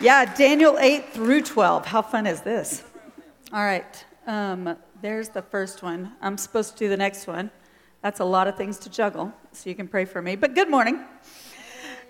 Yeah, Daniel 8 through 12. How fun is this? All right, um, there's the first one. I'm supposed to do the next one. That's a lot of things to juggle, so you can pray for me. But good morning.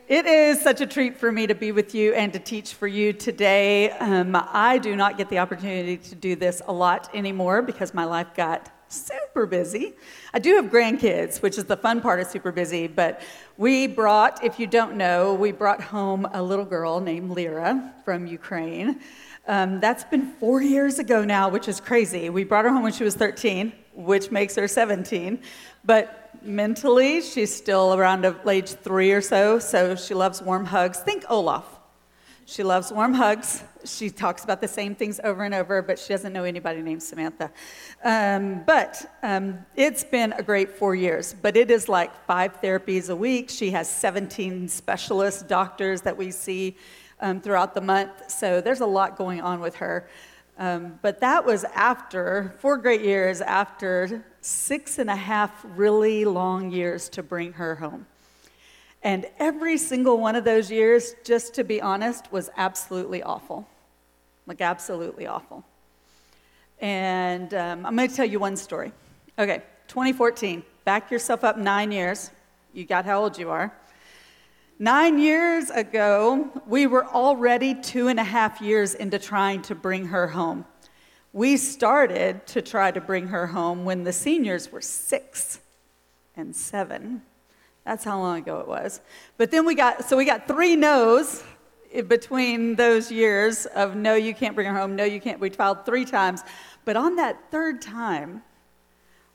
It is such a treat for me to be with you and to teach for you today. Um, I do not get the opportunity to do this a lot anymore because my life got super busy. I do have grandkids, which is the fun part of super busy, but we brought, if you don't know, we brought home a little girl named Lyra from Ukraine. Um, that's been four years ago now, which is crazy. We brought her home when she was 13, which makes her 17. But mentally, she's still around age three or so, so she loves warm hugs. Think Olaf. She loves warm hugs. She talks about the same things over and over, but she doesn't know anybody named Samantha. Um, but um, it's been a great four years. But it is like five therapies a week. She has 17 specialist doctors that we see um, throughout the month. So there's a lot going on with her. Um, but that was after, four great years after six and a half really long years to bring her home. And every single one of those years, just to be honest, was absolutely awful. Like, absolutely awful. And um, I'm going to tell you one story. Okay, 2014. Back yourself up nine years. You got how old you are. Nine years ago, we were already two and a half years into trying to bring her home. We started to try to bring her home when the seniors were six and seven. That's how long ago it was. But then we got, so we got three no's between those years of no, you can't bring her home, no, you can't. We filed three times. But on that third time,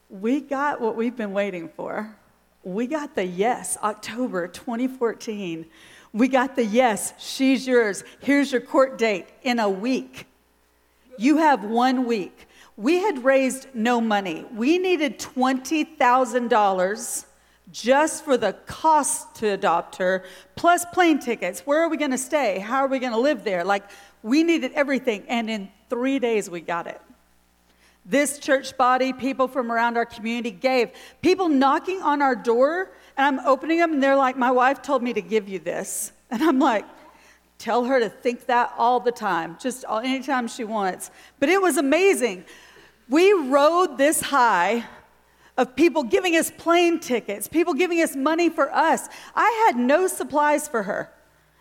we got what we've been waiting for. We got the yes, October 2014. We got the yes, she's yours. Here's your court date in a week. You have one week. We had raised no money. We needed $20,000 just for the cost to adopt her, plus plane tickets. Where are we going to stay? How are we going to live there? Like, we needed everything. And in three days, we got it. This church body, people from around our community gave. People knocking on our door, and I'm opening them, and they're like, My wife told me to give you this. And I'm like, Tell her to think that all the time, just anytime she wants. But it was amazing. We rode this high of people giving us plane tickets, people giving us money for us. I had no supplies for her.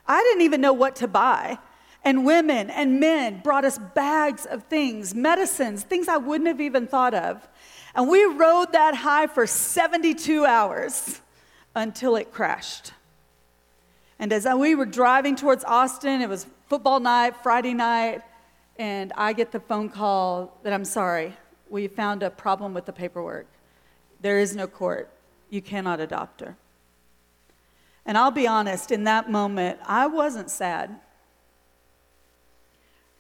I didn't even know what to buy. And women and men brought us bags of things, medicines, things I wouldn't have even thought of. And we rode that high for 72 hours until it crashed. And as we were driving towards Austin, it was football night, Friday night, and I get the phone call that I'm sorry, we found a problem with the paperwork. There is no court. You cannot adopt her. And I'll be honest, in that moment, I wasn't sad.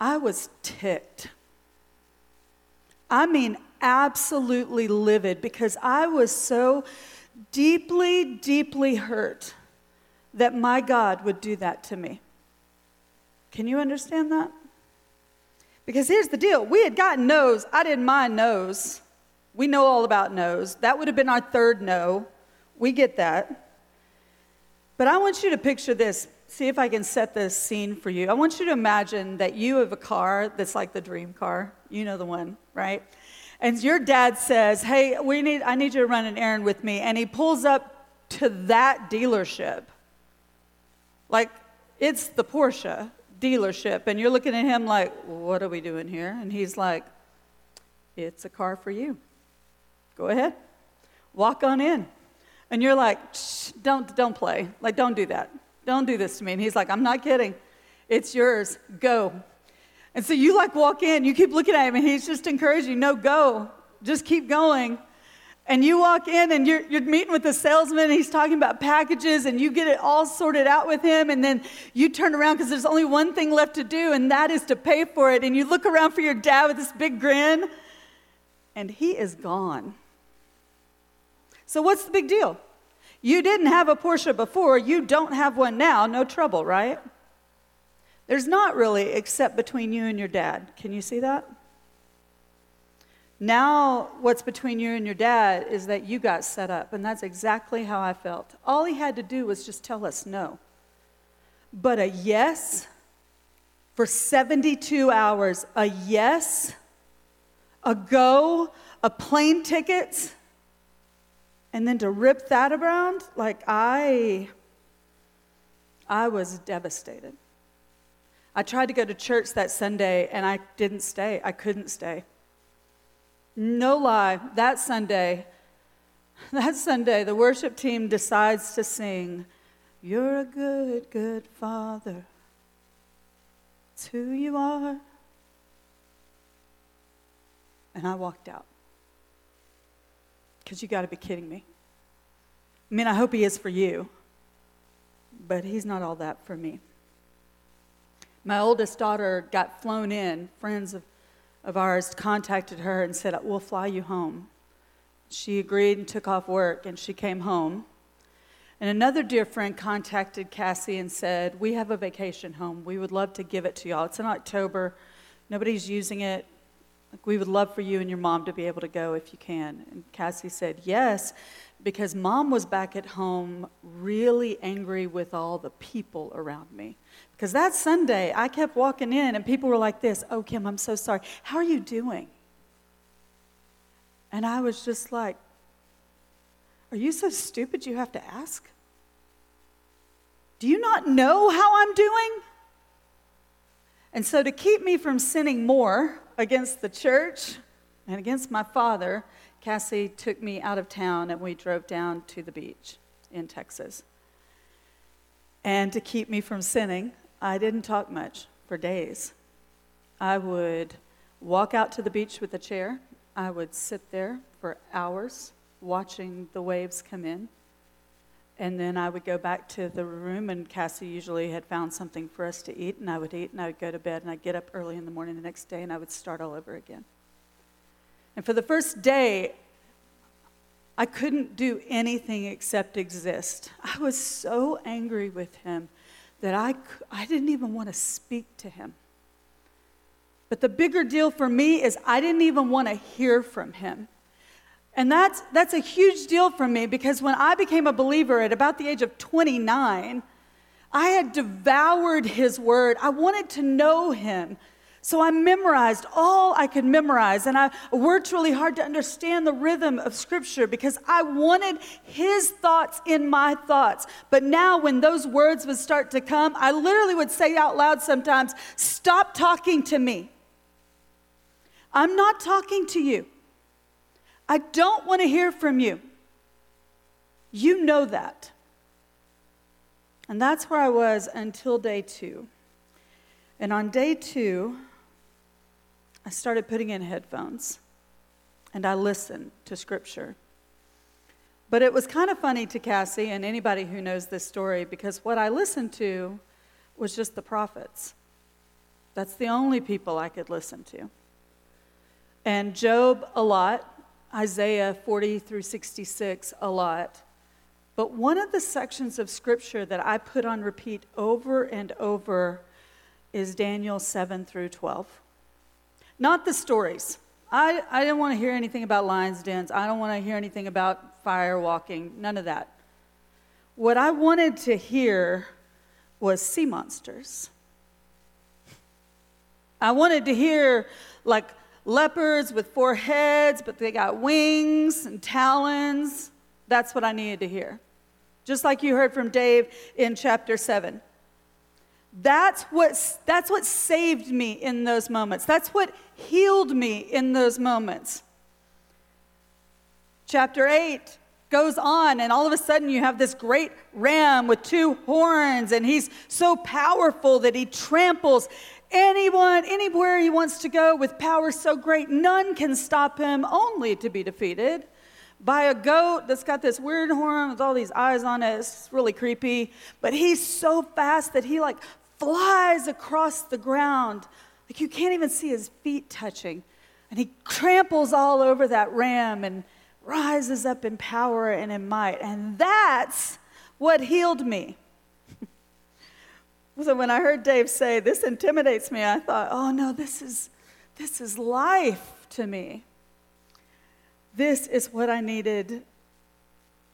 I was ticked. I mean, absolutely livid because I was so deeply, deeply hurt that my God would do that to me. Can you understand that? Because here's the deal we had gotten no's. I didn't mind no's. We know all about no's. That would have been our third no. We get that. But I want you to picture this. See if I can set this scene for you. I want you to imagine that you have a car that's like the dream car. You know the one, right? And your dad says, "Hey, we need I need you to run an errand with me." And he pulls up to that dealership. Like it's the Porsche dealership and you're looking at him like, "What are we doing here?" And he's like, "It's a car for you." Go ahead. Walk on in. And you're like, don't, don't play. Like, don't do that. Don't do this to me. And he's like, I'm not kidding. It's yours. Go. And so you like walk in, you keep looking at him, and he's just encouraging you, no, go. Just keep going. And you walk in and you're, you're meeting with the salesman, and he's talking about packages, and you get it all sorted out with him. And then you turn around because there's only one thing left to do, and that is to pay for it. And you look around for your dad with this big grin, and he is gone. So, what's the big deal? You didn't have a Porsche before, you don't have one now, no trouble, right? There's not really, except between you and your dad. Can you see that? Now, what's between you and your dad is that you got set up, and that's exactly how I felt. All he had to do was just tell us no. But a yes, for 72 hours a yes, a go, a plane ticket, and then to rip that around, like I, I was devastated. I tried to go to church that Sunday and I didn't stay. I couldn't stay. No lie, that Sunday, that Sunday, the worship team decides to sing, You're a good, good father. It's who you are. And I walked out. Because you got to be kidding me. I mean, I hope he is for you, but he's not all that for me. My oldest daughter got flown in. Friends of, of ours contacted her and said, We'll fly you home. She agreed and took off work, and she came home. And another dear friend contacted Cassie and said, We have a vacation home. We would love to give it to y'all. It's in October. Nobody's using it. We would love for you and your mom to be able to go if you can. And Cassie said, Yes because mom was back at home really angry with all the people around me. Because that Sunday, I kept walking in and people were like this Oh, Kim, I'm so sorry. How are you doing? And I was just like, Are you so stupid you have to ask? Do you not know how I'm doing? And so, to keep me from sinning more against the church and against my father, Cassie took me out of town and we drove down to the beach in Texas. And to keep me from sinning, I didn't talk much for days. I would walk out to the beach with a chair. I would sit there for hours watching the waves come in. And then I would go back to the room, and Cassie usually had found something for us to eat, and I would eat, and I would go to bed, and I'd get up early in the morning the next day, and I would start all over again. And for the first day, I couldn't do anything except exist. I was so angry with him that I, I didn't even want to speak to him. But the bigger deal for me is I didn't even want to hear from him. And that's, that's a huge deal for me because when I became a believer at about the age of 29, I had devoured his word. I wanted to know him. So I memorized all I could memorize, and I worked really hard to understand the rhythm of Scripture because I wanted His thoughts in my thoughts. But now, when those words would start to come, I literally would say out loud sometimes, Stop talking to me. I'm not talking to you. I don't want to hear from you. You know that. And that's where I was until day two. And on day two, I started putting in headphones and I listened to scripture. But it was kind of funny to Cassie and anybody who knows this story because what I listened to was just the prophets. That's the only people I could listen to. And Job a lot, Isaiah 40 through 66 a lot. But one of the sections of scripture that I put on repeat over and over is Daniel 7 through 12. Not the stories. I, I didn't want to hear anything about lions' dens. I don't want to hear anything about fire walking, none of that. What I wanted to hear was sea monsters. I wanted to hear like leopards with four heads, but they got wings and talons. That's what I needed to hear. Just like you heard from Dave in chapter 7. That's what, that's what saved me in those moments. That's what healed me in those moments. Chapter 8 goes on, and all of a sudden you have this great ram with two horns, and he's so powerful that he tramples anyone, anywhere he wants to go with power so great, none can stop him, only to be defeated by a goat that's got this weird horn with all these eyes on it. It's really creepy. But he's so fast that he like flies across the ground. Like you can't even see his feet touching. And he tramples all over that ram and rises up in power and in might. And that's what healed me. So when I heard Dave say, This intimidates me, I thought, Oh no, this is, this is life to me. This is what I needed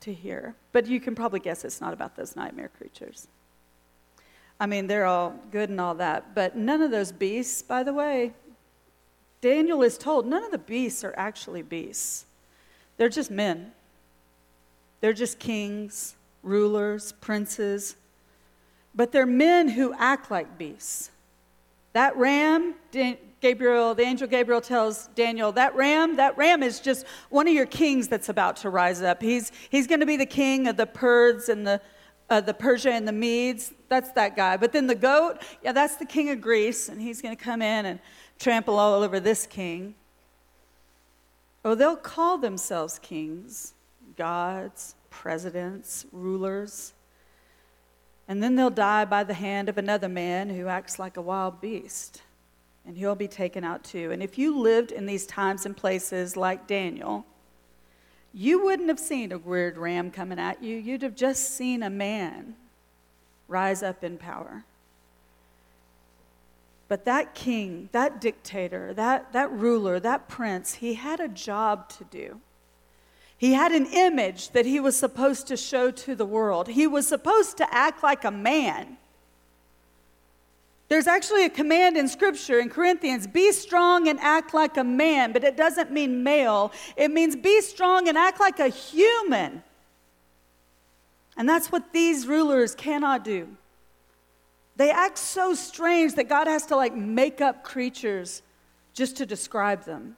to hear. But you can probably guess it's not about those nightmare creatures. I mean, they're all good and all that, but none of those beasts, by the way, Daniel is told none of the beasts are actually beasts. They're just men. They're just kings, rulers, princes, but they're men who act like beasts. That ram, Gabriel, the angel Gabriel tells Daniel, that ram, that ram is just one of your kings that's about to rise up. He's, he's going to be the king of the Perds and the, uh, the Persia and the Medes. That's that guy. But then the goat, yeah, that's the king of Greece, and he's going to come in and trample all over this king. Oh, they'll call themselves kings, gods, presidents, rulers. And then they'll die by the hand of another man who acts like a wild beast and he'll be taken out too. And if you lived in these times and places like Daniel, you wouldn't have seen a weird ram coming at you. You'd have just seen a man rise up in power. But that king, that dictator, that, that ruler, that prince, he had a job to do. He had an image that he was supposed to show to the world. He was supposed to act like a man. There's actually a command in Scripture in Corinthians be strong and act like a man, but it doesn't mean male. It means be strong and act like a human. And that's what these rulers cannot do. They act so strange that God has to like make up creatures just to describe them.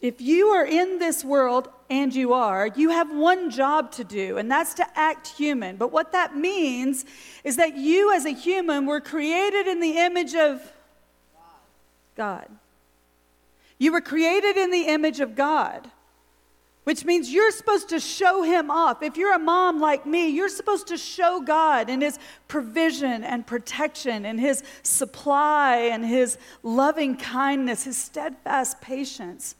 If you are in this world, and you are, you have one job to do, and that's to act human. But what that means is that you, as a human, were created in the image of God. You were created in the image of God, which means you're supposed to show Him off. If you're a mom like me, you're supposed to show God and His provision and protection and His supply and His loving kindness, His steadfast patience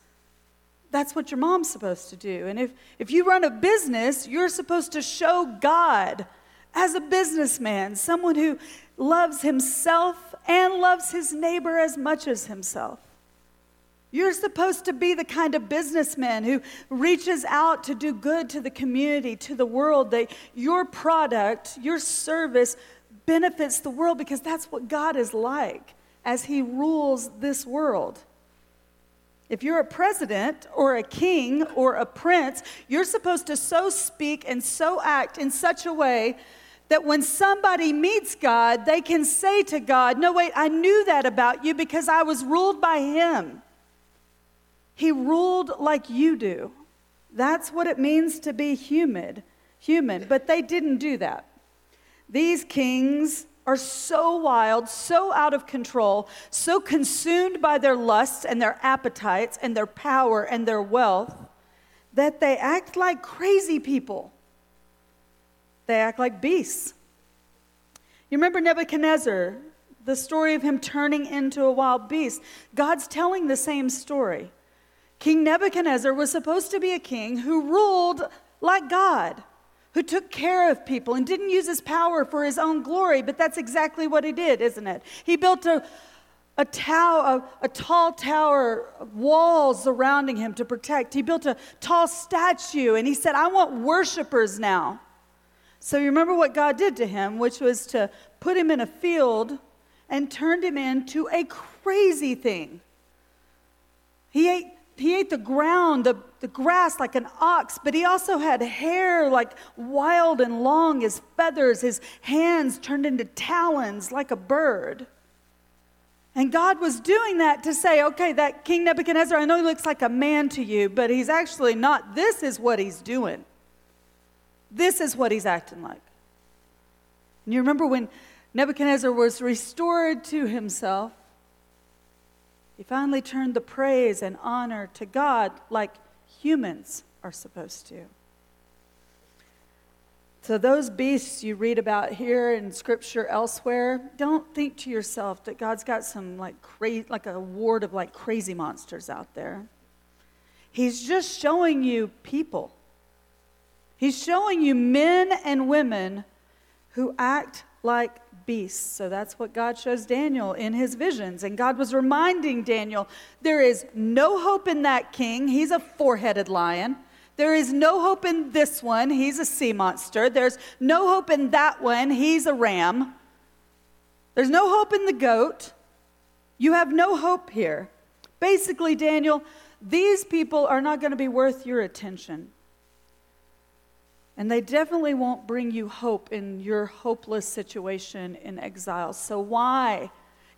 that's what your mom's supposed to do. And if, if you run a business, you're supposed to show God as a businessman, someone who loves himself and loves his neighbor as much as himself. You're supposed to be the kind of businessman who reaches out to do good to the community, to the world, that your product, your service benefits the world because that's what God is like as he rules this world. If you're a president or a king or a prince, you're supposed to so speak and so act in such a way that when somebody meets God, they can say to God, No, wait, I knew that about you because I was ruled by him. He ruled like you do. That's what it means to be human, human. But they didn't do that. These kings are so wild, so out of control, so consumed by their lusts and their appetites and their power and their wealth that they act like crazy people. They act like beasts. You remember Nebuchadnezzar, the story of him turning into a wild beast? God's telling the same story. King Nebuchadnezzar was supposed to be a king who ruled like God who took care of people and didn't use his power for his own glory, but that's exactly what he did, isn't it? He built a, a, tower, a, a tall tower, walls surrounding him to protect. He built a tall statue, and he said, I want worshipers now. So you remember what God did to him, which was to put him in a field and turned him into a crazy thing. He ate he ate the ground, the, the grass like an ox, but he also had hair like wild and long, his feathers, his hands turned into talons like a bird. And God was doing that to say, okay, that King Nebuchadnezzar, I know he looks like a man to you, but he's actually not. This is what he's doing. This is what he's acting like. And you remember when Nebuchadnezzar was restored to himself, he finally turned the praise and honor to God like humans are supposed to. So, those beasts you read about here in scripture elsewhere, don't think to yourself that God's got some like crazy, like a ward of like crazy monsters out there. He's just showing you people. He's showing you men and women who act like beasts. So that's what God shows Daniel in his visions. And God was reminding Daniel there is no hope in that king. He's a four headed lion. There is no hope in this one. He's a sea monster. There's no hope in that one. He's a ram. There's no hope in the goat. You have no hope here. Basically, Daniel, these people are not going to be worth your attention. And they definitely won't bring you hope in your hopeless situation in exile. So, why,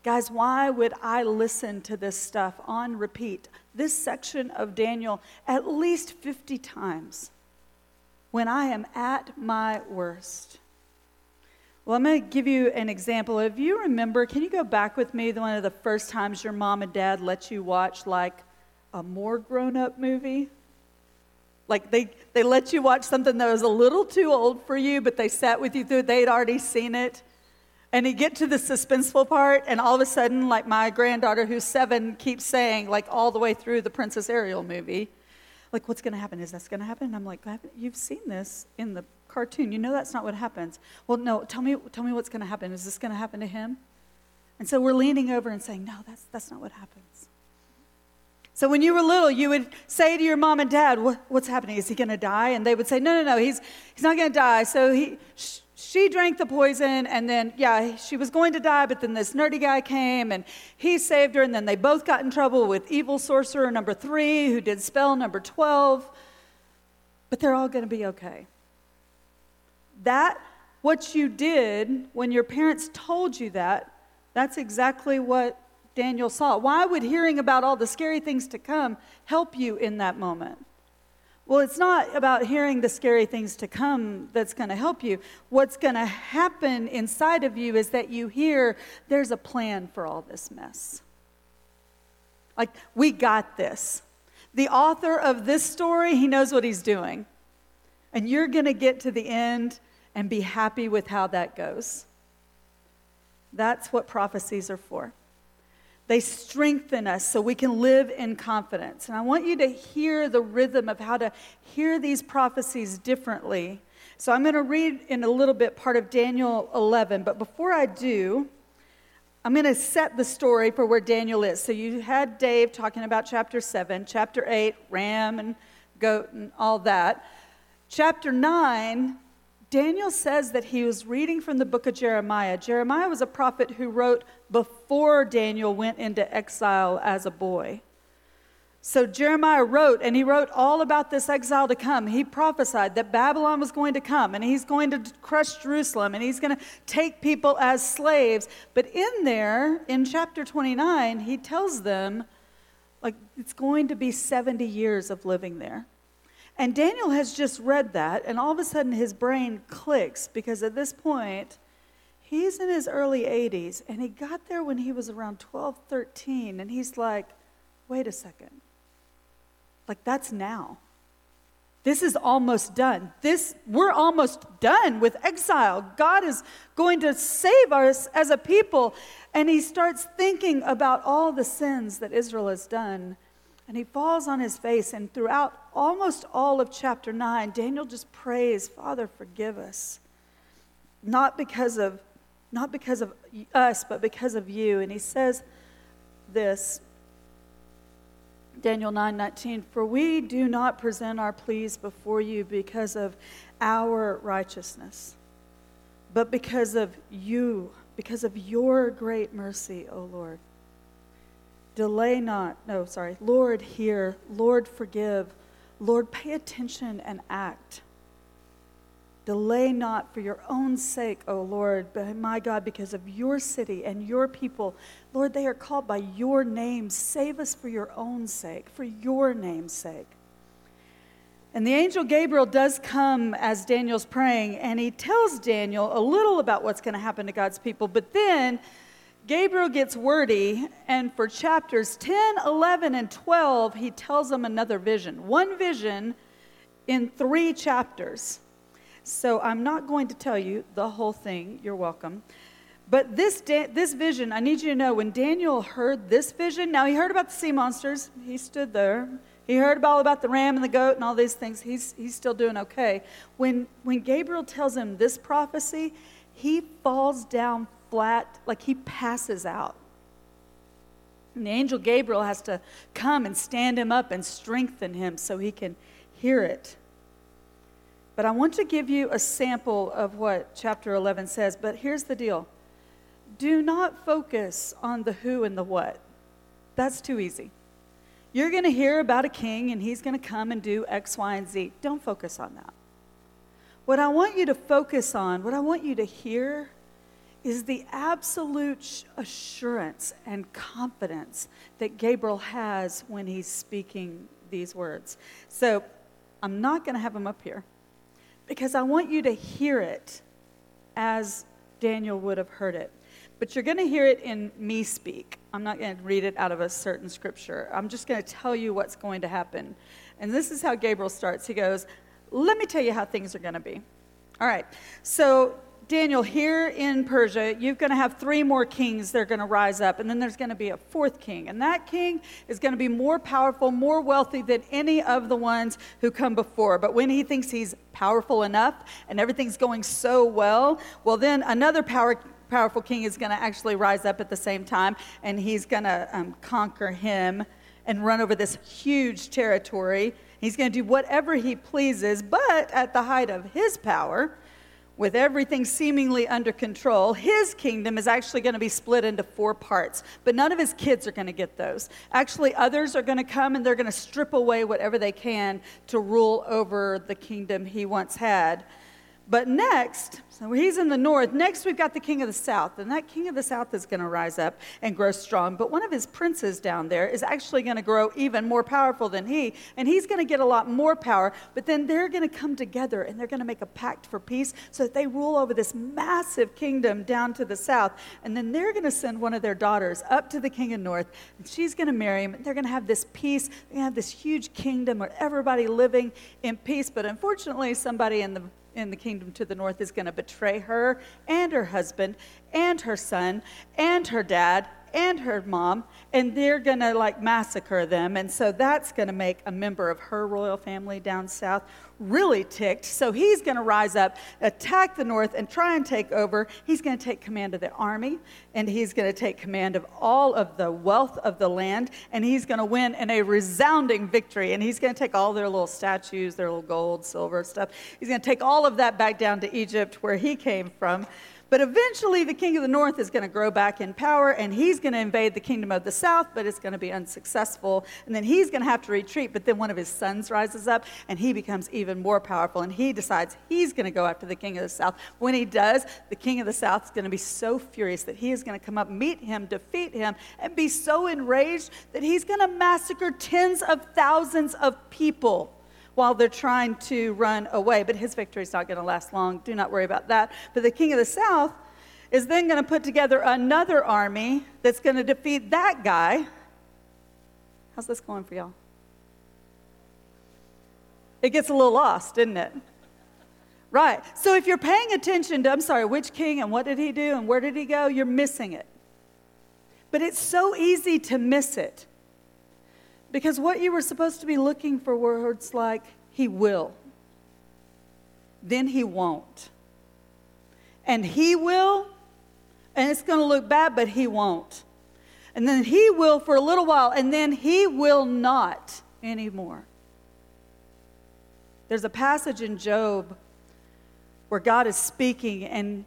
guys, why would I listen to this stuff on repeat, this section of Daniel, at least 50 times when I am at my worst? Well, I'm going to give you an example. If you remember, can you go back with me to one of the first times your mom and dad let you watch like a more grown up movie? Like they, they let you watch something that was a little too old for you, but they sat with you through They'd already seen it. And you get to the suspenseful part, and all of a sudden, like my granddaughter who's seven keeps saying, like all the way through the Princess Ariel movie, like, what's going to happen? Is this going to happen? And I'm like, you've seen this in the cartoon. You know that's not what happens. Well, no, tell me, tell me what's going to happen. Is this going to happen to him? And so we're leaning over and saying, no, that's, that's not what happens. So when you were little, you would say to your mom and dad, what, What's happening? Is he going to die? And they would say, No, no, no, he's, he's not going to die. So he, sh- she drank the poison, and then, yeah, she was going to die, but then this nerdy guy came and he saved her, and then they both got in trouble with evil sorcerer number three, who did spell number 12. But they're all going to be okay. That, what you did when your parents told you that, that's exactly what Daniel saw. Why would hearing about all the scary things to come help you in that moment? Well, it's not about hearing the scary things to come that's going to help you. What's going to happen inside of you is that you hear there's a plan for all this mess. Like, we got this. The author of this story, he knows what he's doing. And you're going to get to the end and be happy with how that goes. That's what prophecies are for. They strengthen us so we can live in confidence. And I want you to hear the rhythm of how to hear these prophecies differently. So I'm going to read in a little bit part of Daniel 11, but before I do, I'm going to set the story for where Daniel is. So you had Dave talking about chapter 7, chapter 8, ram and goat and all that. Chapter 9 Daniel says that he was reading from the book of Jeremiah. Jeremiah was a prophet who wrote before Daniel went into exile as a boy. So Jeremiah wrote, and he wrote all about this exile to come. He prophesied that Babylon was going to come, and he's going to crush Jerusalem, and he's going to take people as slaves. But in there, in chapter 29, he tells them, like, it's going to be 70 years of living there. And Daniel has just read that, and all of a sudden his brain clicks because at this point, he's in his early 80s, and he got there when he was around 12, 13, and he's like, wait a second. Like, that's now. This is almost done. This we're almost done with exile. God is going to save us as a people and he starts thinking about all the sins that Israel has done and he falls on his face, and throughout almost all of chapter 9, Daniel just prays, Father, forgive us. Not because of not because of us, but because of you. And he says this Daniel 9:19 For we do not present our pleas before you because of our righteousness but because of you because of your great mercy O Lord Delay not. No, sorry. Lord, hear. Lord, forgive. Lord, pay attention and act. Delay not for your own sake, O Lord, but my God, because of your city and your people. Lord, they are called by your name. Save us for your own sake, for your name's sake. And the angel Gabriel does come as Daniel's praying, and he tells Daniel a little about what's going to happen to God's people. But then Gabriel gets wordy, and for chapters 10, 11, and 12, he tells them another vision. One vision in three chapters. So I'm not going to tell you the whole thing. You're welcome. But this, da- this vision, I need you to know when Daniel heard this vision, now he heard about the sea monsters, he stood there. He heard all about the ram and the goat and all these things. He's, he's still doing okay. When, when Gabriel tells him this prophecy, he falls down flat, like he passes out. And the angel Gabriel has to come and stand him up and strengthen him so he can hear it. But I want to give you a sample of what chapter 11 says. But here's the deal do not focus on the who and the what. That's too easy. You're going to hear about a king and he's going to come and do X, Y, and Z. Don't focus on that. What I want you to focus on, what I want you to hear, is the absolute assurance and confidence that Gabriel has when he's speaking these words. So I'm not going to have him up here because I want you to hear it as Daniel would have heard it. But you're going to hear it in me speak. I'm not going to read it out of a certain scripture. I'm just going to tell you what's going to happen. And this is how Gabriel starts. He goes, Let me tell you how things are going to be. All right. So, Daniel, here in Persia, you're going to have three more kings that are going to rise up, and then there's going to be a fourth king. And that king is going to be more powerful, more wealthy than any of the ones who come before. But when he thinks he's powerful enough and everything's going so well, well, then another power powerful king is going to actually rise up at the same time, and he's going to um, conquer him and run over this huge territory. He's going to do whatever he pleases, but at the height of his power, with everything seemingly under control, his kingdom is actually going to be split into four parts. But none of his kids are going to get those. Actually, others are going to come and they're going to strip away whatever they can to rule over the kingdom he once had. But next, so he's in the north. Next, we've got the king of the south. And that king of the south is going to rise up and grow strong. But one of his princes down there is actually going to grow even more powerful than he. And he's going to get a lot more power. But then they're going to come together and they're going to make a pact for peace so that they rule over this massive kingdom down to the south. And then they're going to send one of their daughters up to the king of north. And she's going to marry him. They're going to have this peace. They're going to have this huge kingdom where everybody living in peace. But unfortunately, somebody in the in the kingdom to the north is going to betray her and her husband and her son and her dad and her mom, and they're going to like massacre them. And so that's going to make a member of her royal family down south really ticked. So he's going to rise up, attack the north, and try and take over. He's going to take command of the army, and he's going to take command of all of the wealth of the land, and he's going to win in a resounding victory. And he's going to take all their little statues, their little gold, silver stuff. He's going to take all of that back down to Egypt, where he came from. But eventually, the king of the north is going to grow back in power and he's going to invade the kingdom of the south, but it's going to be unsuccessful. And then he's going to have to retreat. But then one of his sons rises up and he becomes even more powerful and he decides he's going to go after the king of the south. When he does, the king of the south is going to be so furious that he is going to come up, meet him, defeat him, and be so enraged that he's going to massacre tens of thousands of people while they're trying to run away. But his victory is not going to last long. Do not worry about that. But the king of the south is then going to put together another army that's going to defeat that guy. How's this going for y'all? It gets a little lost, isn't it? Right. So if you're paying attention to, I'm sorry, which king and what did he do and where did he go, you're missing it. But it's so easy to miss it. Because what you were supposed to be looking for words like, He will, then He won't. And He will, and it's going to look bad, but He won't. And then He will for a little while, and then He will not anymore. There's a passage in Job where God is speaking, and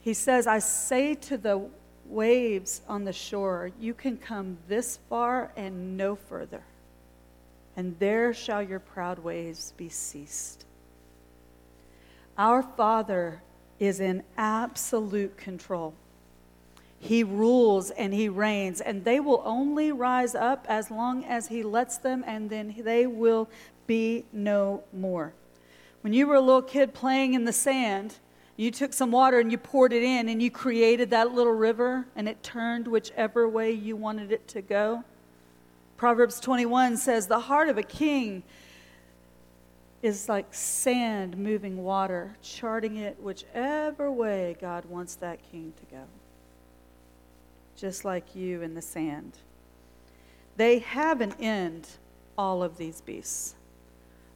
He says, I say to the waves on the shore, you can come this far and no further, and there shall your proud waves be ceased. Our Father is in absolute control. He rules and he reigns, and they will only rise up as long as he lets them, and then they will be no more. When you were a little kid playing in the sand, you took some water and you poured it in and you created that little river and it turned whichever way you wanted it to go. Proverbs 21 says, The heart of a king is like sand moving water, charting it whichever way God wants that king to go. Just like you in the sand. They have an end, all of these beasts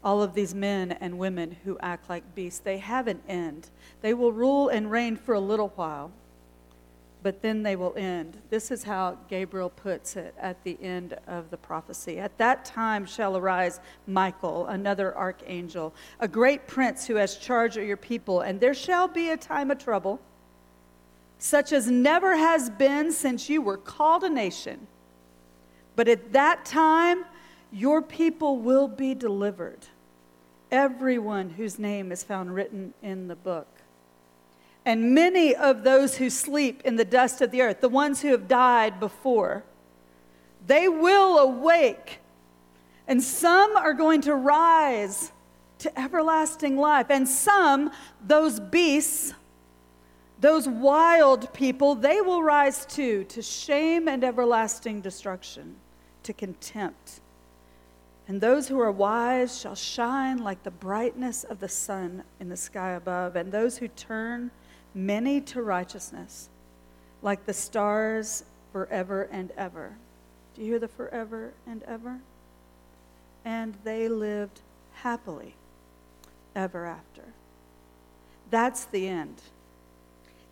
all of these men and women who act like beasts. They have an end. They will rule and reign for a little while. but then they will end. This is how Gabriel puts it at the end of the prophecy. At that time shall arise Michael, another archangel, a great prince who has charge of your people, and there shall be a time of trouble, such as never has been since you were called a nation. But at that time, your people will be delivered, everyone whose name is found written in the book. And many of those who sleep in the dust of the earth, the ones who have died before, they will awake. And some are going to rise to everlasting life. And some, those beasts, those wild people, they will rise too to shame and everlasting destruction, to contempt. And those who are wise shall shine like the brightness of the sun in the sky above. And those who turn many to righteousness, like the stars forever and ever. Do you hear the forever and ever? And they lived happily ever after. That's the end.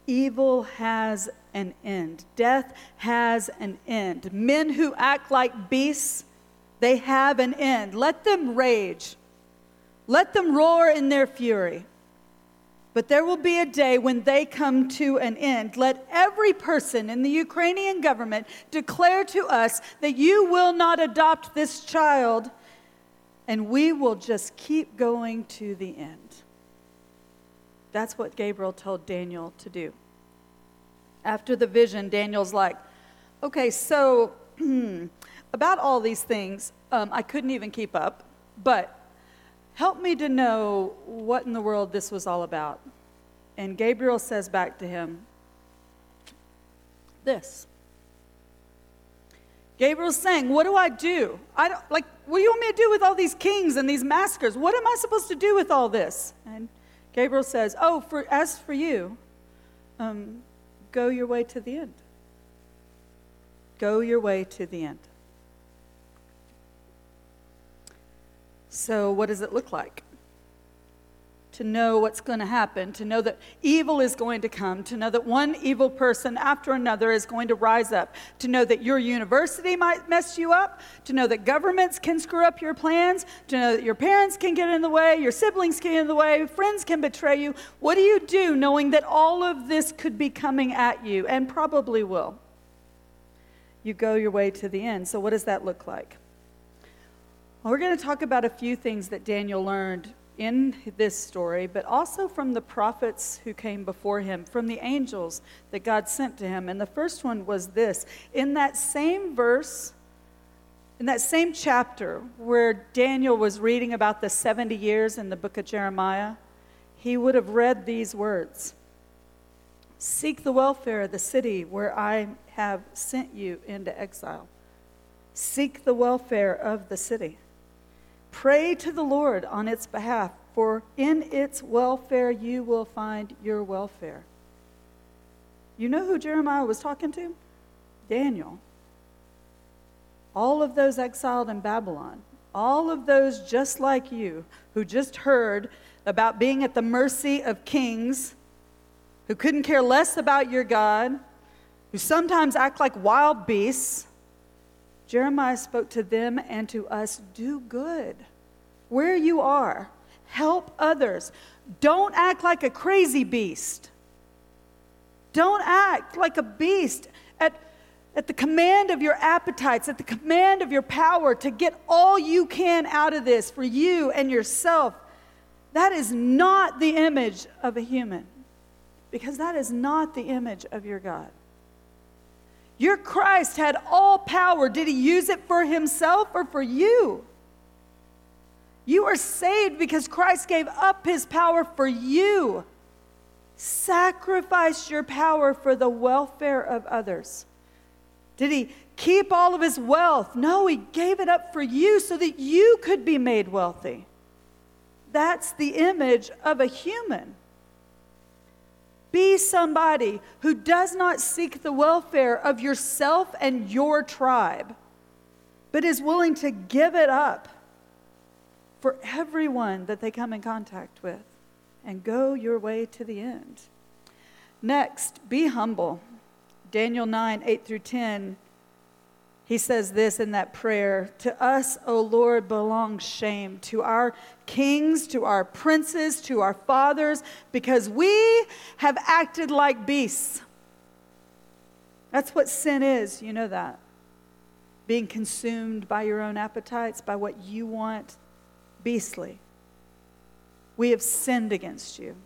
Evil has an end. Death has an end. Men who act like beasts, they have an end. Let them rage. Let them roar in their fury. But there will be a day when they come to an end. Let every person in the Ukrainian government declare to us that you will not adopt this child, and we will just keep going to the end. That's what Gabriel told Daniel to do. After the vision, Daniel's like, okay, so about all these things, um, I couldn't even keep up, but Help me to know what in the world this was all about. And Gabriel says back to him, This. Gabriel's saying, What do I do? I don't, like, what do you want me to do with all these kings and these maskers? What am I supposed to do with all this? And Gabriel says, Oh, for, as for you, um, go your way to the end. Go your way to the end. So, what does it look like? To know what's going to happen, to know that evil is going to come, to know that one evil person after another is going to rise up, to know that your university might mess you up, to know that governments can screw up your plans, to know that your parents can get in the way, your siblings can get in the way, friends can betray you. What do you do knowing that all of this could be coming at you and probably will? You go your way to the end. So, what does that look like? We're going to talk about a few things that Daniel learned in this story, but also from the prophets who came before him, from the angels that God sent to him. And the first one was this in that same verse, in that same chapter where Daniel was reading about the 70 years in the book of Jeremiah, he would have read these words Seek the welfare of the city where I have sent you into exile. Seek the welfare of the city. Pray to the Lord on its behalf, for in its welfare you will find your welfare. You know who Jeremiah was talking to? Daniel. All of those exiled in Babylon, all of those just like you who just heard about being at the mercy of kings, who couldn't care less about your God, who sometimes act like wild beasts Jeremiah spoke to them and to us do good. Where you are, help others. Don't act like a crazy beast. Don't act like a beast at, at the command of your appetites, at the command of your power to get all you can out of this for you and yourself. That is not the image of a human, because that is not the image of your God. Your Christ had all power. Did he use it for himself or for you? You are saved because Christ gave up his power for you. Sacrifice your power for the welfare of others. Did he keep all of his wealth? No, he gave it up for you so that you could be made wealthy. That's the image of a human. Be somebody who does not seek the welfare of yourself and your tribe, but is willing to give it up for everyone that they come in contact with and go your way to the end. Next, be humble. Daniel 9, 8 through 10, he says this in that prayer To us, O Lord, belongs shame, to our kings, to our princes, to our fathers, because we have acted like beasts. That's what sin is, you know that. Being consumed by your own appetites, by what you want, beastly. We have sinned against you.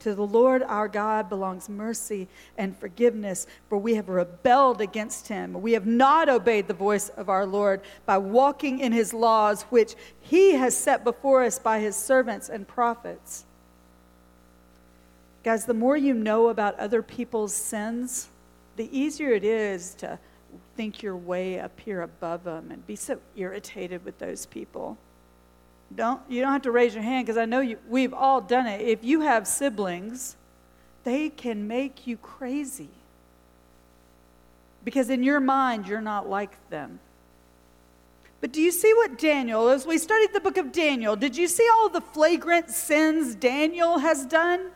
To the Lord our God belongs mercy and forgiveness, for we have rebelled against him. We have not obeyed the voice of our Lord by walking in his laws, which he has set before us by his servants and prophets. Guys, the more you know about other people's sins, the easier it is to think you're way up here above them and be so irritated with those people. Don't, you don't have to raise your hand because I know you, we've all done it. If you have siblings, they can make you crazy. Because in your mind, you're not like them. But do you see what Daniel, as we studied the book of Daniel, did you see all the flagrant sins Daniel has done?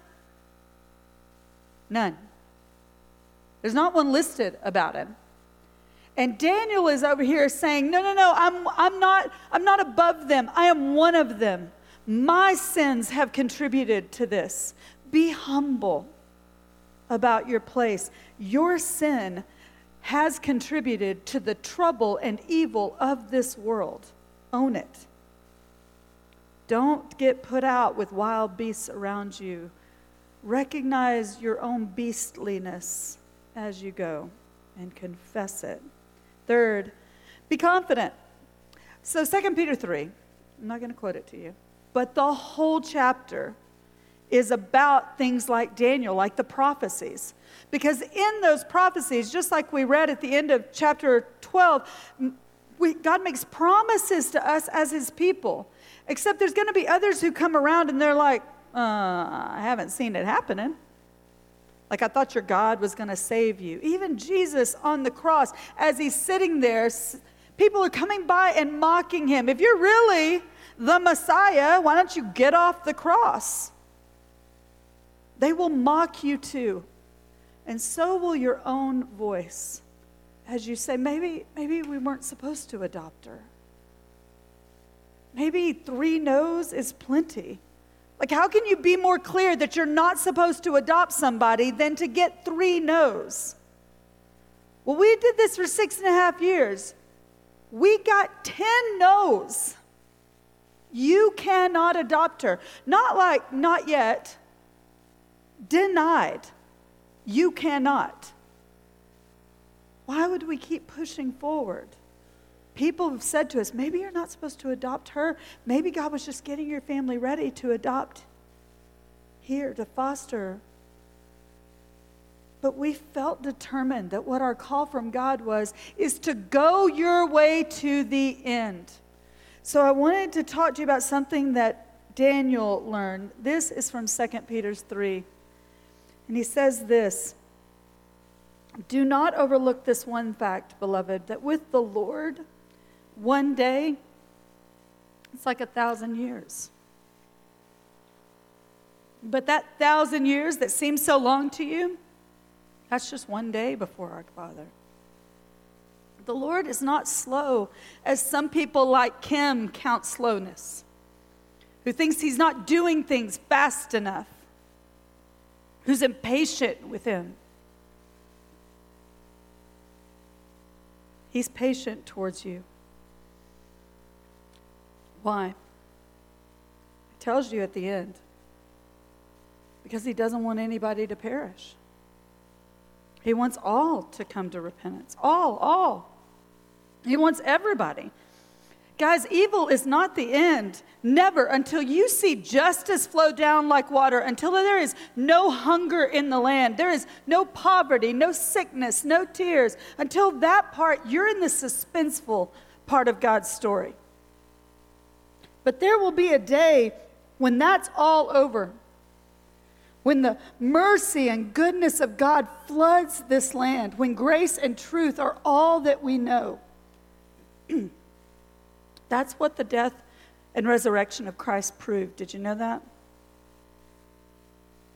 None. There's not one listed about him. And Daniel is over here saying, No, no, no, I'm, I'm, not, I'm not above them. I am one of them. My sins have contributed to this. Be humble about your place. Your sin has contributed to the trouble and evil of this world. Own it. Don't get put out with wild beasts around you. Recognize your own beastliness as you go and confess it. Third, be confident. So 2 Peter 3, I'm not going to quote it to you, but the whole chapter is about things like Daniel, like the prophecies. Because in those prophecies, just like we read at the end of chapter 12, we, God makes promises to us as his people. Except there's going to be others who come around and they're like, uh, I haven't seen it happening. Like I thought your God was going to save you. Even Jesus on the cross, as he's sitting there, people are coming by and mocking him. If you're really the Messiah, why don't you get off the cross? They will mock you too. And so will your own voice as you say, maybe, maybe we weren't supposed to adopt her. Maybe three no's is plenty. Like, how can you be more clear that you're not supposed to adopt somebody than to get three no's? Well, we did this for six and a half years. We got 10 no's. You cannot adopt her. Not like, not yet. Denied. You cannot. Why would we keep pushing forward? People have said to us, maybe you're not supposed to adopt her. Maybe God was just getting your family ready to adopt here, to foster. But we felt determined that what our call from God was is to go your way to the end. So I wanted to talk to you about something that Daniel learned. This is from 2 Peter 3. And he says this Do not overlook this one fact, beloved, that with the Lord, one day, it's like a thousand years. But that thousand years that seems so long to you, that's just one day before our Father. The Lord is not slow, as some people like Kim count slowness, who thinks he's not doing things fast enough, who's impatient with him. He's patient towards you. Why? It tells you at the end. Because he doesn't want anybody to perish. He wants all to come to repentance. All, all. He wants everybody. Guys, evil is not the end. Never until you see justice flow down like water, until there is no hunger in the land, there is no poverty, no sickness, no tears. Until that part, you're in the suspenseful part of God's story. But there will be a day when that's all over. When the mercy and goodness of God floods this land, when grace and truth are all that we know. That's what the death and resurrection of Christ proved. Did you know that?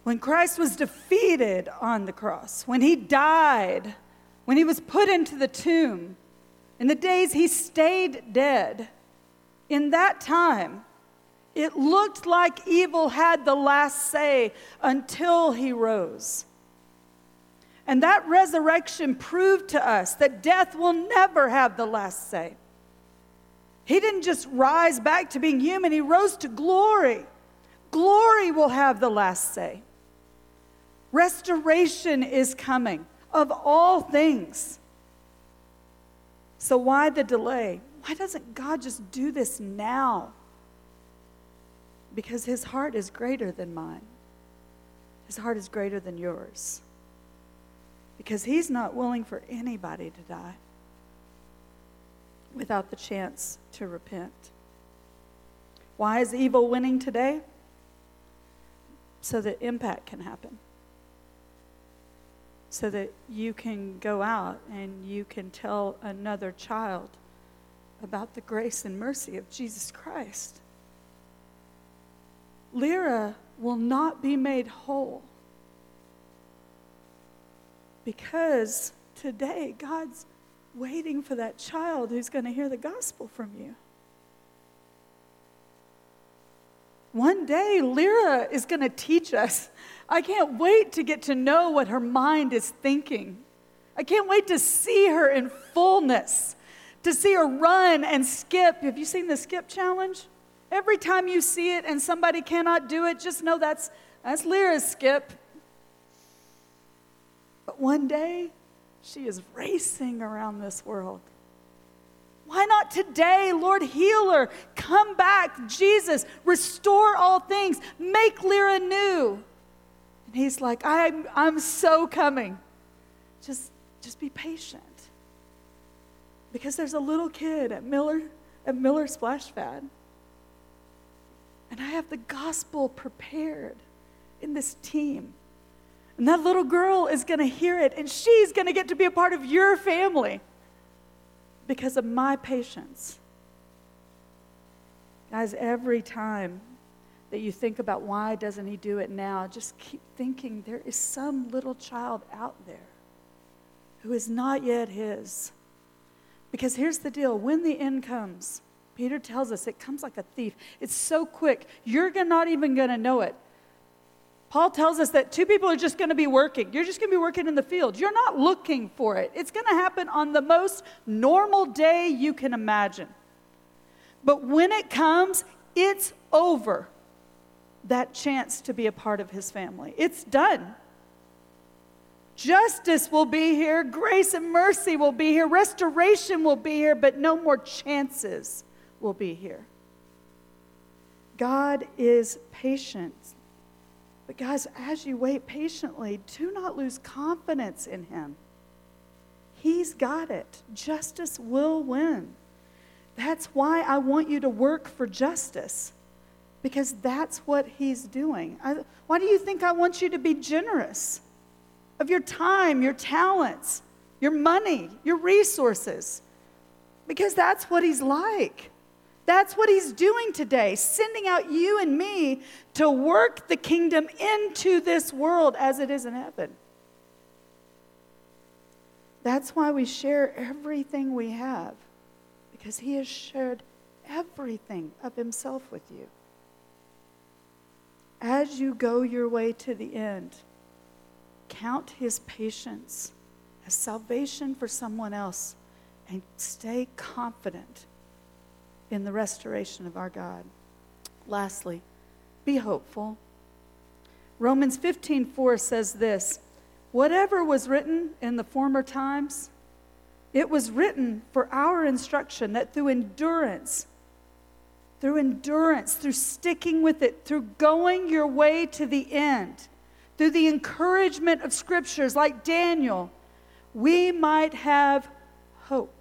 when Christ was defeated on the cross, when he died, when he was put into the tomb, in the days he stayed dead, in that time, it looked like evil had the last say until he rose. And that resurrection proved to us that death will never have the last say. He didn't just rise back to being human, he rose to glory. Glory will have the last say. Restoration is coming of all things. So, why the delay? Why doesn't God just do this now? Because his heart is greater than mine, his heart is greater than yours. Because he's not willing for anybody to die without the chance to repent. Why is evil winning today? So that impact can happen so that you can go out and you can tell another child about the grace and mercy of Jesus Christ. Lyra will not be made whole because today God's waiting for that child who's going to hear the gospel from you. One day, Lyra is going to teach us I can't wait to get to know what her mind is thinking. I can't wait to see her in fullness, to see her run and skip. Have you seen the skip challenge? Every time you see it and somebody cannot do it, just know that's, that's Lyra's skip. But one day, she is racing around this world. Why not today, Lord, heal her? Come back, Jesus, restore all things, make Lyra new. And he's like, I'm, I'm so coming. Just, just be patient. Because there's a little kid at Miller, at Miller Splash Pad. And I have the gospel prepared in this team. And that little girl is going to hear it, and she's going to get to be a part of your family because of my patience. Guys, every time that you think about why doesn't he do it now, just keep thinking there is some little child out there who is not yet his. Because here's the deal when the end comes, Peter tells us it comes like a thief. It's so quick, you're not even going to know it. Paul tells us that two people are just going to be working. You're just going to be working in the field. You're not looking for it. It's going to happen on the most normal day you can imagine. But when it comes, it's over that chance to be a part of his family. It's done. Justice will be here, grace and mercy will be here, restoration will be here, but no more chances will be here. God is patient. But, guys, as you wait patiently, do not lose confidence in Him. He's got it. Justice will win. That's why I want you to work for justice because that's what He's doing. I, why do you think I want you to be generous of your time, your talents, your money, your resources? Because that's what He's like. That's what He's doing today, sending out you and me to work the kingdom into this world as it is in heaven. That's why we share everything we have, because He has shared everything of Himself with you as you go your way to the end, count his patience as salvation for someone else and stay confident in the restoration of our God. Lastly, be hopeful. Romans 15:4 says this, whatever was written in the former times, it was written for our instruction that through endurance through endurance, through sticking with it, through going your way to the end, through the encouragement of scriptures like Daniel, we might have hope.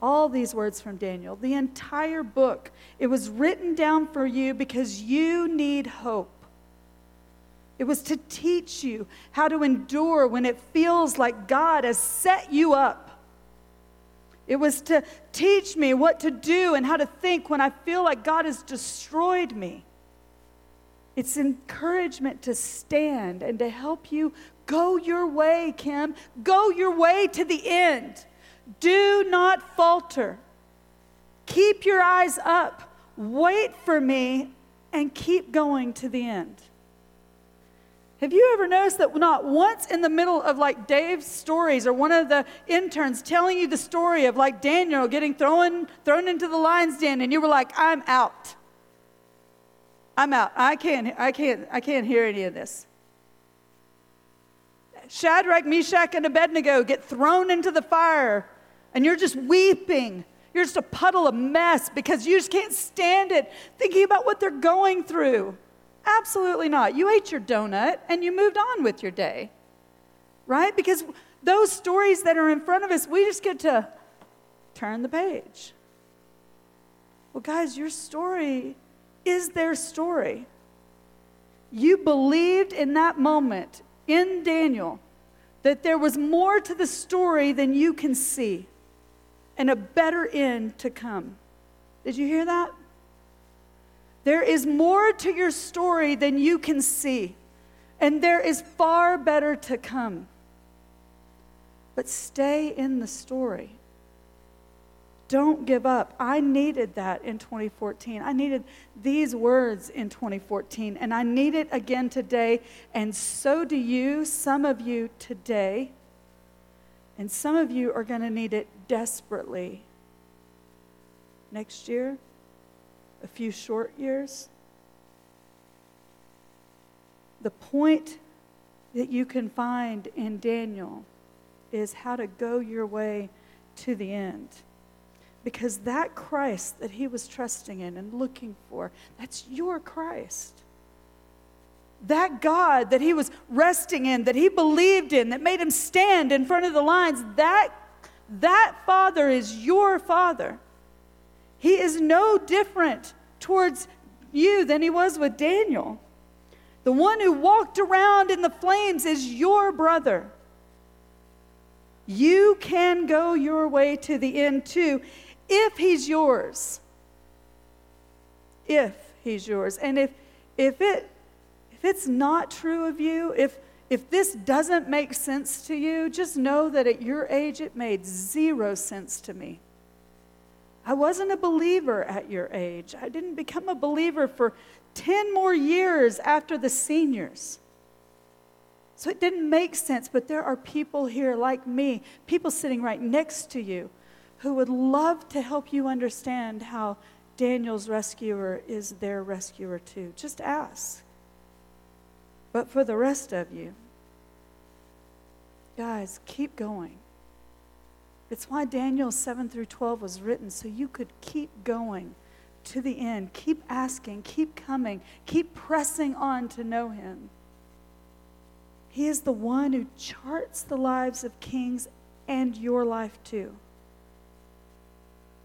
All these words from Daniel, the entire book, it was written down for you because you need hope. It was to teach you how to endure when it feels like God has set you up it was to teach me what to do and how to think when I feel like God has destroyed me. It's encouragement to stand and to help you go your way, Kim. Go your way to the end. Do not falter. Keep your eyes up. Wait for me and keep going to the end. Have you ever noticed that not once in the middle of like Dave's stories or one of the interns telling you the story of like Daniel getting thrown, thrown into the lion's den and you were like, I'm out. I'm out. I can't, I can't, I can't hear any of this. Shadrach, Meshach, and Abednego get thrown into the fire and you're just weeping. You're just a puddle of mess because you just can't stand it thinking about what they're going through. Absolutely not. You ate your donut and you moved on with your day, right? Because those stories that are in front of us, we just get to turn the page. Well, guys, your story is their story. You believed in that moment in Daniel that there was more to the story than you can see and a better end to come. Did you hear that? There is more to your story than you can see, and there is far better to come. But stay in the story. Don't give up. I needed that in 2014. I needed these words in 2014, and I need it again today, and so do you, some of you today, and some of you are going to need it desperately next year a few short years. The point that you can find in Daniel is how to go your way to the end. Because that Christ that he was trusting in and looking for, that's your Christ. That God that he was resting in, that he believed in, that made him stand in front of the lines, that, that Father is your Father. He is no different towards you than he was with Daniel. The one who walked around in the flames is your brother. You can go your way to the end too if he's yours. If he's yours. And if if it if it's not true of you, if if this doesn't make sense to you, just know that at your age it made zero sense to me. I wasn't a believer at your age. I didn't become a believer for 10 more years after the seniors. So it didn't make sense, but there are people here like me, people sitting right next to you, who would love to help you understand how Daniel's rescuer is their rescuer too. Just ask. But for the rest of you, guys, keep going. It's why Daniel 7 through 12 was written, so you could keep going to the end. Keep asking, keep coming, keep pressing on to know him. He is the one who charts the lives of kings and your life too.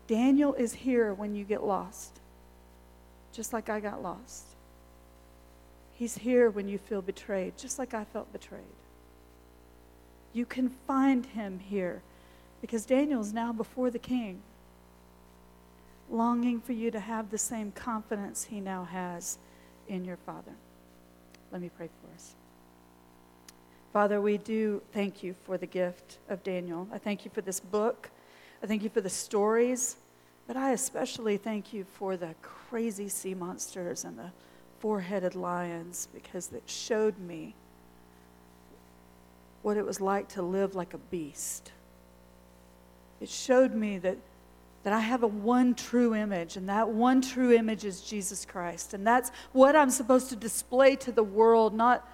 Daniel is here when you get lost, just like I got lost. He's here when you feel betrayed, just like I felt betrayed. You can find him here because Daniel is now before the king, longing for you to have the same confidence he now has in your Father. Let me pray for us. Father, we do thank you for the gift of Daniel. I thank you for this book. I thank you for the stories, but I especially thank you for the crazy sea monsters and the four headed lions because it showed me what it was like to live like a beast it showed me that, that I have a one true image, and that one true image is Jesus Christ. And that's what I'm supposed to display to the world, not,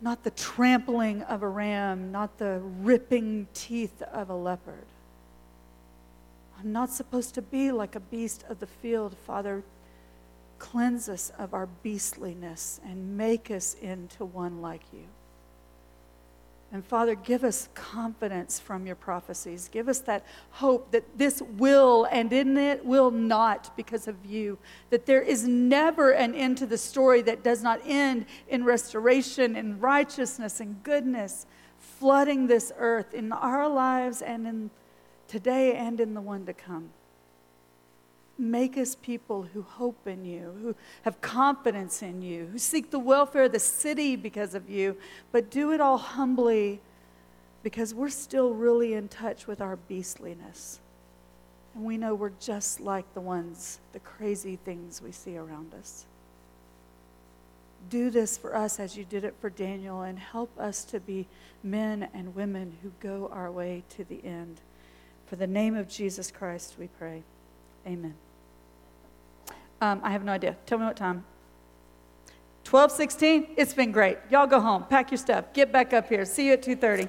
not the trampling of a ram, not the ripping teeth of a leopard. I'm not supposed to be like a beast of the field, Father. Cleanse us of our beastliness and make us into one like you. And Father, give us confidence from your prophecies. Give us that hope that this will and in it will not because of you. That there is never an end to the story that does not end in restoration, in righteousness, and goodness, flooding this earth in our lives and in today and in the one to come. Make us people who hope in you, who have confidence in you, who seek the welfare of the city because of you, but do it all humbly because we're still really in touch with our beastliness. And we know we're just like the ones, the crazy things we see around us. Do this for us as you did it for Daniel and help us to be men and women who go our way to the end. For the name of Jesus Christ, we pray. Amen. Um, I have no idea. Tell me what time. 12:16. It's been great. Y'all go home. Pack your stuff. Get back up here. See you at 2:30.